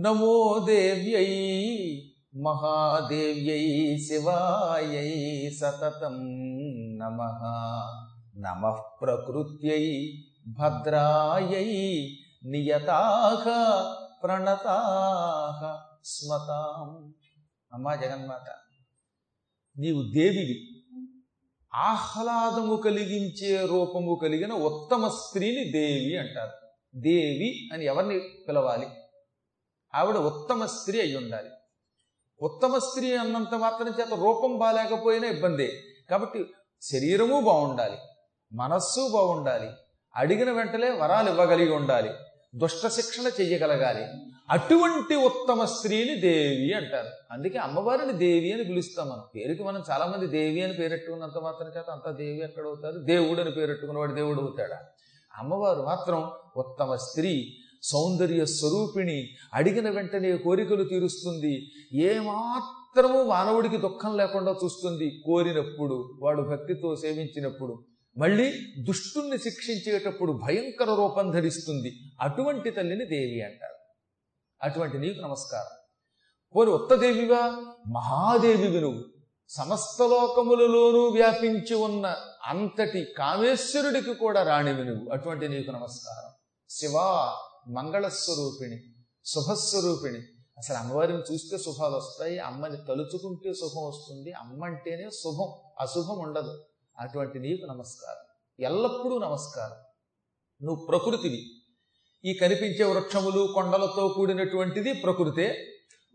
నమో దేవ్యై మహాదేవ్యై శివాయై సతతం నమ. నమ ప్రకృత్యై భద్రాయై నియతాహ ప్రణతాహ స్మతాం. అమ్మా జగన్మాత నీవు దేవివి. ఆహ్లాదము కలిగించే రూపము కలిగిన ఉత్తమ స్త్రీని దేవి అంటారు. దేవి అని ఎవరిని పిలవాలి? ఆవిడ ఉత్తమ స్త్రీ అయి ఉండాలి. ఉత్తమ స్త్రీ అన్నంత మాత్రం చేత రూపం బాగాలేకపోయినా ఇబ్బందే. కాబట్టి శరీరము బాగుండాలి. మనస్సు బాగుండాలి. అడిగిన వెంటనే వరాలు ఇవ్వగలిగి ఉండాలి. దుష్ట శిక్షణ చెయ్యగలగాలి. అటువంటి ఉత్తమ స్త్రీని దేవి అంటారు. అందుకే అమ్మవారిని దేవి అని పిలుస్తాం మనం. పేరుకి మనం చాలా మంది దేవి అని పేరెట్టుకున్నంత మాత్రం చేత అంత దేవి ఎక్కడ అవుతారు దేవుడు అని పేరెట్టుకున్నవాడు దేవుడు అవుతాడా? అమ్మవారు మాత్రం ఉత్తమ స్త్రీ. సౌందర్య స్వరూపిణి అడిగిన వెంటనే కోరికలు తీరుస్తుంది. ఏమాత్రము మానవుడికి దుఃఖం లేకుండా చూస్తుంది. కోరినప్పుడు వాడు భక్తితో సేవించినప్పుడు మళ్ళీ దుష్టుణ్ణి శిక్షించేటప్పుడు భయంకర రూపం ధరిస్తుంది. అటువంటి తల్లిని దేవి అంటారు. అటువంటి నీకు నమస్కారం. పోని ఉత్తదేవివా మహాదేవివి నువ్వు. సమస్త లోకములలోనూ వ్యాపించి ఉన్న అంతటి కామేశ్వరుడికి కూడా రాణివి నువ్వు. అటువంటి నీకు నమస్కారం. శివా మంగళస్వరూపిణి శుభస్వరూపిణి. అసలు అమ్మవారిని చూస్తే శుభాలు వస్తాయి అమ్మని తలుచుకుంటే శుభం వస్తుంది అమ్మ అంటేనే శుభం అశుభం ఉండదు. అటువంటి నీకు నమస్కారం. ఎల్లప్పుడూ నమస్కారం. నువ్వు ప్రకృతివి. ఈ కనిపించే వృక్షములు కొండలతో కూడినటువంటిది ప్రకృతే.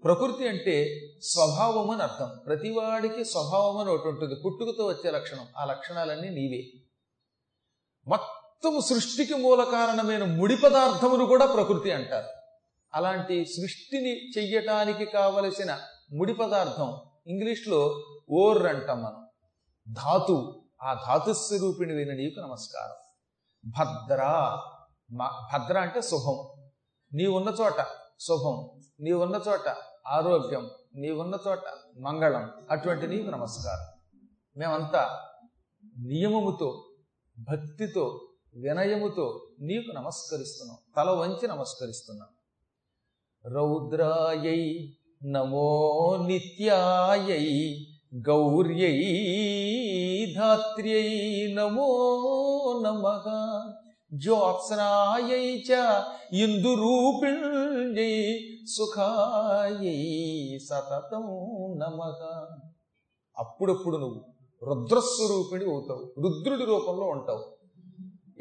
ప్రకృతి అంటే స్వభావం అని అర్థం. ప్రతివాడికి స్వభావం అని ఒకటి ఉంటుంది. పుట్టుకతో వచ్చే లక్షణం. ఆ లక్షణాలన్నీ నీవే. మొత్తం సృష్టికి మూల కారణమైన ముడి పదార్థమును కూడా ప్రకృతి అంటారు. అలాంటి సృష్టిని చెయ్యటానికి కావలసిన ముడి పదార్థం ఇంగ్లీష్లో ఓర్ అంటాం మనం. ధాతు. ఆ ధాతుస్వరూపిణి విన నీకు నమస్కారం. భద్ర. భద్ర అంటే శుభం. నీ ఉన్న చోట శుభం. నీ ఉన్న చోట ఆరోగ్యం. నీ ఉన్న చోట మంగళం. అటువంటి నీకు నమస్కారం. మేమంతా నియమముతో భక్తితో వినయముతో నీకు నమస్కరిస్తున్నాం. తల వంచి నమస్కరిస్తున్నాం. రౌద్రాయై నమో నిత్యాయై గౌర్యై ధాత్ర్యై నమో నమ. జ్యోత్స్నాయై చ ఇందురూపిణ్యై సుఖాయై సతతం నమ. అప్పుడప్పుడు నువ్వు రుద్రస్వరూపిణి అవుతావు రుద్రుడి రూపంలో ఉంటావు.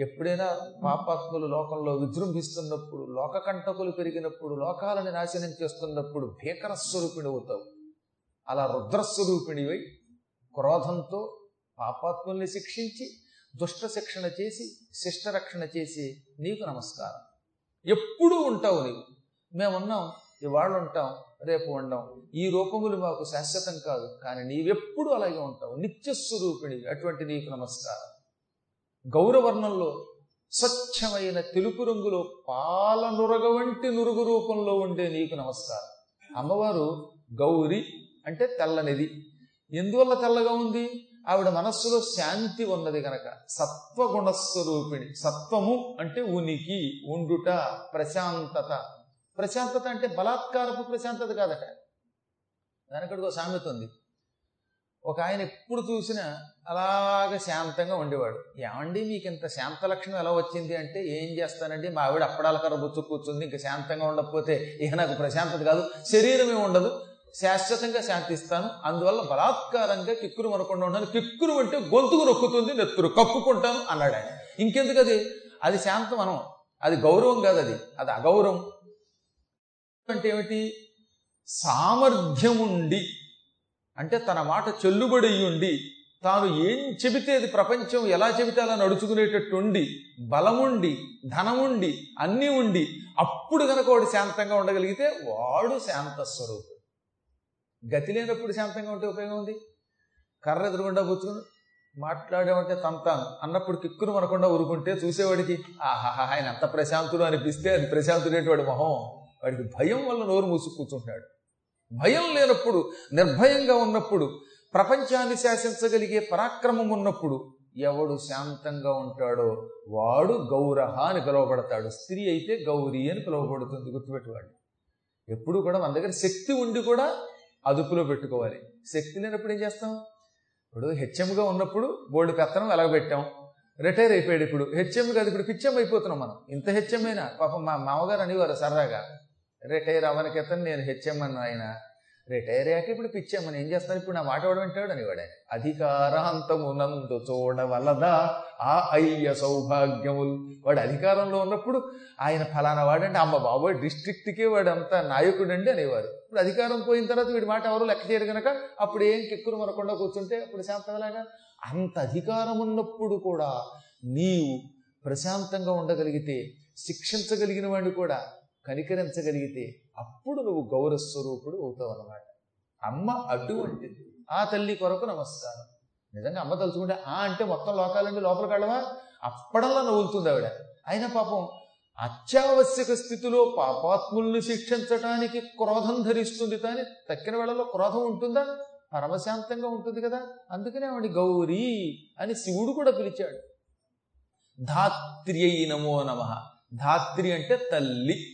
ఎప్పుడైనా పాపాత్ములు లోకంలో విజృంభిస్తున్నప్పుడు లోకకంటకులు పెరిగినప్పుడు లోకాలని నాశనం చేస్తున్నప్పుడు భీకర స్వరూపిణి అవుతావు. అలా రుద్రస్వరూపిణివై క్రోధంతో పాపాత్ముల్ని శిక్షించి దుష్ట శిక్షణ చేసి శిష్ట రక్షణ చేసి నీకు నమస్కారం. ఎప్పుడూ ఉంటావు నీవు. మేమున్నాం ఇవాళ ఉంటాం రేపు ఉండం. ఈ రూపములు మాకు శాశ్వతం కాదు కానీ నీవెప్పుడు అలాగే ఉంటావు. నిత్యస్వరూపిణి అటువంటి నీకు నమస్కారం. గౌరవర్ణంలో స్వచ్ఛమైన తెలుపు రంగులో పాల నురగ వంటి నురుగు రూపంలో ఉండే నీకు నమస్కారం. అమ్మవారు గౌరి అంటే తెల్లనిది. ఎందువల్ల తెల్లగా ఉంది? ఆవిడ మనస్సులో శాంతి ఉన్నది గనక. సత్వగుణస్వరూపిణి. సత్వము అంటే ఉనికి ఉండుట ప్రశాంతత. ప్రశాంతత అంటే బలాత్కారపు ప్రశాంతత కాదట. దానికడికి ఒక సామెత ఉంది. ఒక ఆయన ఎప్పుడు చూసినా అలాగ శాంతంగా ఉండేవాడు. ఏమండి మీకు ఇంత శాంత లక్షణం ఎలా వచ్చింది? అంటే ఏం చేస్తానండి? మా ఆవిడ అప్పడాల కర్ర బుచ్చు కూర్చుంది ఇంకా శాంతంగా ఉండకపోతే ఇక నాకు ప్రశాంతత కాదు శరీరమే ఉండదు. శాశ్వతంగా శాంతిస్తాను. అందువల్ల బలాత్కారంగా కిక్కురు మనకుండా ఉన్నాను కిక్కురు అంటే గొంతుకు నొక్కుతుంది నెత్తురు కప్పుకుంటాను అన్నాడు ఆయన. ఇంకెందుకు అది? అది శాంతం మనం. అది గౌరవం కాదు అది. అది అగౌరవం. అంటే ఏమిటి? సామర్థ్యం ఉండి అంటే తన మాట చెల్లుబడి ఉండి తాను ఏం చెబితే అది ప్రపంచం ఎలా చెబితే అలా నడుచుకునేటట్టు ఉండి బలముండి ధనముండి అన్నీ ఉండి అప్పుడు కనుక వాడు శాంతంగా ఉండగలిగితే వాడు శాంత స్వరూపుడు. గతి లేనప్పుడు శాంతంగా ఉంటే ఉపయోగం ఉంది? కర్ర ఎదురుగుండా పుచ్చుకుని మాట్లాడేమంటే తంతాను. అన్నప్పుడు కిక్కును మనకుండా ఊరుకుంటే చూసేవాడికి ఆహాహా ఆయన ఎంత ప్రశాంతుడు అనిపిస్తే అది ప్రశాంతుడేటి మొహం. వాడికి భయం వల్ల నోరు మూసుకు కూర్చుంటాడు. భయం లేనప్పుడు నిర్భయంగా ఉన్నప్పుడు ప్రపంచాన్ని శాసించగలిగే పరాక్రమం ఉన్నప్పుడు ఎవడు శాంతంగా ఉంటాడో వాడు గౌరహ అని పిలువబడతాడు. స్త్రీ అయితే గౌరీ అని పిలువబడుతుంది గుర్తుపెట్టువాడు ఎప్పుడు కూడా మన దగ్గర శక్తి ఉండి కూడా అదుపులో పెట్టుకోవాలి. శక్తి లేనప్పుడు ఏం చేస్తాం? ఇప్పుడు హెచ్ఎంగా ఉన్నప్పుడు బోర్డు పెత్తనం వెలగబెట్టాం రిటైర్ అయిపోయాడు ఇప్పుడు. హెచ్ఎం కాదు ఇప్పుడు పిచ్చెం అయిపోతున్నాం మనం. ఇంత హెచ్ఎం అయినా. పాపం మా మామగారు అనేవారు సరదాగా. రిటైర్ అవ్వనికెత్తని నేను హెచ్ఎం అని ఆయన. రిటైర్ అయ్యాక ఇప్పుడు పిచ్చామని ఏం చేస్తాను ఇప్పుడు నా మాట వాడు వింటాడు అనేవాడు ఆయన అధికారాంతమునందు చూడవలదా? ఆ అయ్య సౌభాగ్యములు. వాడు అధికారంలో ఉన్నప్పుడు ఆయన ఫలానా వాడంటే అమ్మ బాబోయ్ డిస్ట్రిక్ట్కే వాడు అంత నాయకుడండి అనేవారు. ఇప్పుడు అధికారం పోయిన తర్వాత వీడి మాట ఎవరు లెక్క చేయరు కనుక అప్పుడు ఏం కిక్కురు మరకుండా కూర్చుంటే అప్పుడు శాంతమలాగా? అంత అధికారం ఉన్నప్పుడు కూడా నీవు ప్రశాంతంగా ఉండగలిగితే శిక్షించగలిగిన వాడిని కూడా కనికరించగలిగితే అప్పుడు నువ్వు గౌరవస్వరూపుడు అవుతావు అన్నమాట అమ్మ అటువంటిది ఆ తల్లి కొరకు నమస్కారం. నిజంగా అమ్మ తలుచుకుంటే ఆ అంటే మొత్తం లోకాలండి లోపల వెళ్ళవా? అప్పడంలా నవ్వులుతుంది ఆవిడ. అయినా పాపం అత్యావశ్యక స్థితిలో పాపాత్ముల్ని శిక్షించటానికి క్రోధం ధరిస్తుంది కానీ తక్కిన వేళలో క్రోధం ఉంటుందా? పరమశాంతంగా ఉంటుంది కదా. అందుకనే ఆవిడ గౌరీ అని శివుడు కూడా పిలిచాడు. ధాత్రి నమో నమ. ధాత్రి అంటే తల్లి.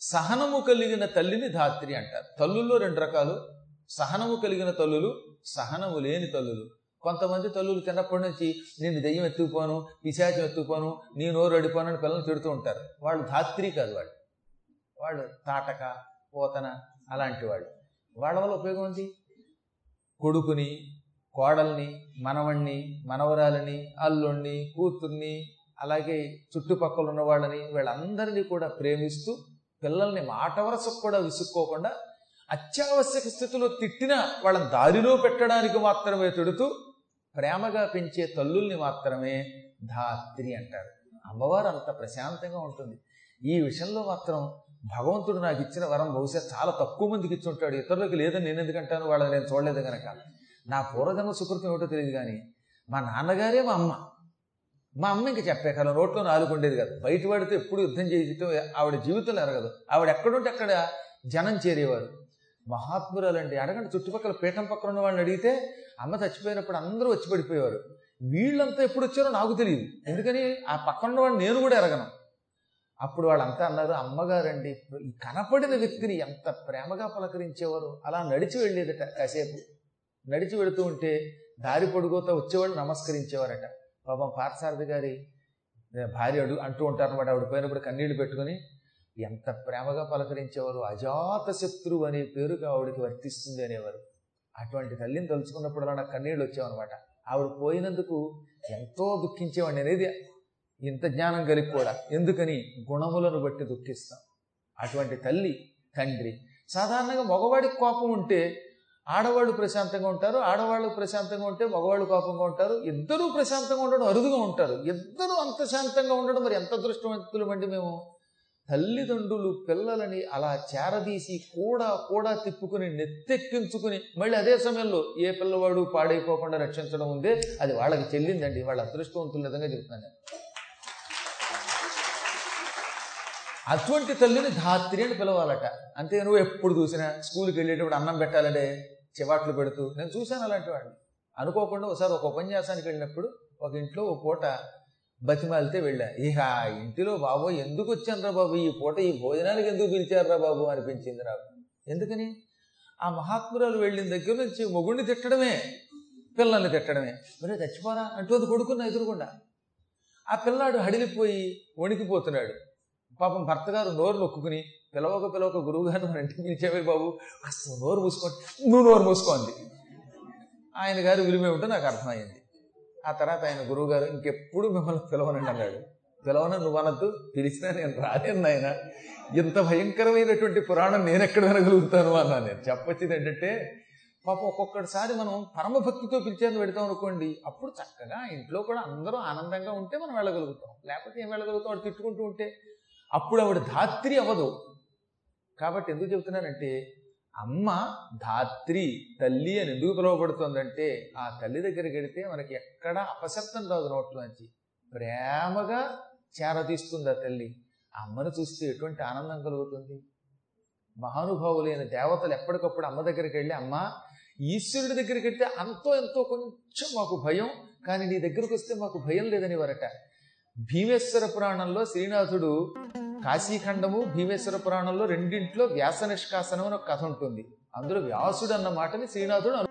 సహనము కలిగిన తల్లిని ధాత్రి అంటారు. తల్లుల్లో రెండు రకాలు. సహనము కలిగిన తల్లులు సహనము లేని తల్లులు. కొంతమంది తల్లులు చిన్నప్పటి నుంచి నేను దెయ్యం ఎత్తుకుపోను పిశాచం ఎత్తుకుపోను నీ నోరు అడిపోను అని పిల్లలు తిడుతూ ఉంటారు. వాళ్ళు ధాత్రి కాదు వాళ్ళు. వాళ్ళు తాటక పోతన అలాంటి వాళ్ళు. వాళ్ళ వల్ల ఉపయోగం ఉంది కొడుకుని కోడల్ని మనవణ్ణి మనవరాలని అల్లుణ్ణి కూతుర్ని అలాగే చుట్టుపక్కల ఉన్న వాళ్ళని వీళ్ళందరినీ కూడా ప్రేమిస్తూ పిల్లల్ని మాట వరసకు కూడా విసుక్కోకుండా అత్యావశ్యక స్థితిలో తిట్టినా వాళ్ళని దారిలో పెట్టడానికి మాత్రమే తిడుతూ ప్రేమగా పెంచే తల్లుల్ని మాత్రమే ధాత్రి అంటారు. అమ్మవారు అంత ప్రశాంతంగా ఉంటుంది. ఈ విషయంలో మాత్రం భగవంతుడు నాకు ఇచ్చిన వరం బహుశా చాలా తక్కువ మందికి ఇచ్చి ఉంటాడు. ఇతరులకు లేదని నేను ఎందుకంటాను వాళ్ళని నేను చూడలేదు కనుక నా పూర్వజన్మ సుకృతం ఏమిటో తెలియదు కానీ మా నాన్నగారే మా అమ్మ. మా అమ్మ ఇంక చెప్పే కాలం నోట్లో నాలుగు ఉండేది కాదు. బయట పడితే ఎప్పుడు యుద్ధం చేయటం ఆవిడ జీవితంలో ఎరగదు. ఆవిడ ఎక్కడుంటే అక్కడ జనం చేరేవారు. మహాత్మురాలండి అడగండి చుట్టుపక్కల పీఠం పక్కన ఉన్న వాళ్ళని అడిగితే అమ్మ చచ్చిపోయినప్పుడు అందరూ వచ్చి పడిపోయేవారు. వీళ్ళంతా ఎప్పుడు వచ్చారో నాకు తెలియదు. ఎందుకని? ఆ పక్కన ఉన్న వాళ్ళు నేను కూడా ఎరగను. అప్పుడు వాళ్ళంతా అన్నారు అమ్మగారండి ఈ కనపడిన వ్యక్తిని ఎంత ప్రేమగా పలకరించేవారు? అలా నడిచి వెళ్ళేదట కాసేపు. నడిచి వెళుతూ ఉంటే దారి పొడుగుతో వచ్చేవాళ్ళు నమస్కరించేవారట. పాపం పార్థసారథి గారి భార్య అడుగు అంటూ ఉంటారు అనమాట ఆవిడ పోయినప్పుడు కన్నీళ్ళు పెట్టుకుని ఎంత ప్రేమగా పలకరించేవారు. అజాత శత్రువు అనే పేరుగా ఆవిడకి వర్తిస్తుంది అనేవారు. అటువంటి తల్లిని తలుచుకున్నప్పుడు అలా నాకు కన్నీళ్ళు వచ్చావన్నమాట. ఆవిడ పోయినందుకు ఎంతో దుఃఖించేవాడిని అనేది ఇంత జ్ఞానం కలిగి కూడా. ఎందుకని? గుణములను బట్టి దుఃఖిస్తాం. అటువంటి తల్లి తండ్రి సాధారణంగా మగవాడికి కోపం ఉంటే ఆడవాళ్ళు ప్రశాంతంగా ఉంటారు ఆడవాళ్ళు ప్రశాంతంగా ఉంటే మగవాళ్ళు కోపంగా ఉంటారు ఇద్దరూ ప్రశాంతంగా ఉండడం అరుదుగా ఉంటారు. ఇద్దరూ అంత శాంతంగా ఉండడం మరి ఎంత దృష్టవంతులమండి మేము? తల్లిదండ్రులు పిల్లలని అలా చేరదీసి కూడా కూడా తిప్పుకుని నెత్తెక్కించుకుని మళ్ళీ అదే సమయంలో ఏ పిల్లవాడు పాడైపోకుండా రక్షించడం ఉందే అది వాళ్ళకి చెల్లిందండి. వాళ్ళ అదృష్టవంతులు విధంగా చెప్తున్నాను నేను. అటువంటి తల్లిని ధాత్రి అని పిలవాలట. అంతే నువ్వు ఎప్పుడు చూసినా స్కూల్కి వెళ్ళేటప్పుడు అన్నం పెట్టాలంటే చివాట్లు పెడుతూ నేను చూశాను అలాంటి వాడిని. అనుకోకుండా ఒకసారి ఒక ఉపన్యాసానికి వెళ్ళినప్పుడు ఒక ఇంట్లో ఒక పూట బతిమాలితే వెళ్ళా. ఇక ఆ ఇంటిలో బాబు ఎందుకు వచ్చాను బాబు? ఈ పూట ఈ భోజనానికి ఎందుకు పిలిచారురా బాబు? అనిపించింది నాకు. ఎందుకని? ఆ మహాత్మురాలు వెళ్ళిన దగ్గర నుంచి మొగుడిని తిట్టడమే పిల్లల్ని తిట్టడమే. మరి చచ్చిపోరా అంటూ కొడుకున్న ఎదురుకుండా. ఆ పిల్లాడు హడిలిపోయి వణికిపోతున్నాడు. పాపం భర్త గారు నోరు నొక్కుని పిలవక పిలవక గురువు గారు మన ఇంటికి పిలిచేవే బాబు అసలు నోరు మూసుకోండి నువ్వు నోరు మూసుకోండి ఆయన గారు విలువేమిటో నాకు అర్థమైంది. ఆ తర్వాత ఆయన గురువు గారు ఇంకెప్పుడు మిమ్మల్ని పిలవనండి అన్నాడు. పిలవన? నువ్వు అనద్దు పిలిచినా నేను రాలేను ఆయన ఇంత భయంకరమైనటువంటి పురాణం నేను ఎక్కడ వినగలుగుతాను అన్నా నేను. చెప్పొచ్చింది ఏంటంటే పాపం ఒక్కొక్కసారి మనం పరమభక్తితో పిలిచేందుకు పెడతాం అనుకోండి అప్పుడు చక్కగా ఇంట్లో కూడా అందరూ ఆనందంగా ఉంటే మనం వెళ్ళగలుగుతాం. లేకపోతే ఏం వెళ్ళగలుగుతాం? వాడు తిట్టుకుంటూ ఉంటే అప్పుడు ఆవిడ ధాత్రి అవ్వదు. కాబట్టి ఎందుకు చెబుతున్నానంటే అమ్మ ధాత్రి తల్లి అని ఎందుకు పిలువబడుతుందంటే ఆ తల్లి దగ్గరికి వెడితే మనకి ఎక్కడ అపశబ్దం రాదు నోట్లోంచి. ప్రేమగా చేరదీస్తుంది ఆ తల్లి. ఆ అమ్మను చూస్తే ఎటువంటి ఆనందం కలుగుతుంది? మహానుభావులైన దేవతలు ఎప్పటికప్పుడు అమ్మ దగ్గరికి వెళ్ళి అమ్మ ఈశ్వరుడి దగ్గరికి వెళ్తే అంతో ఎంతో కొంచెం మాకు భయం కానీ నీ దగ్గరకు వస్తే మాకు భయం లేదని వరట. భీమేశ్వర పురాణంలో శ్రీనాథుడు కాశీఖండము భీమేశ్వర పురాణంలో రెండింట్లో వ్యాస నిష్కాసనం అని ఒక కథ ఉంటుంది. అందులో వ్యాసుడు అన్న మాటని శ్రీనాథుడు అను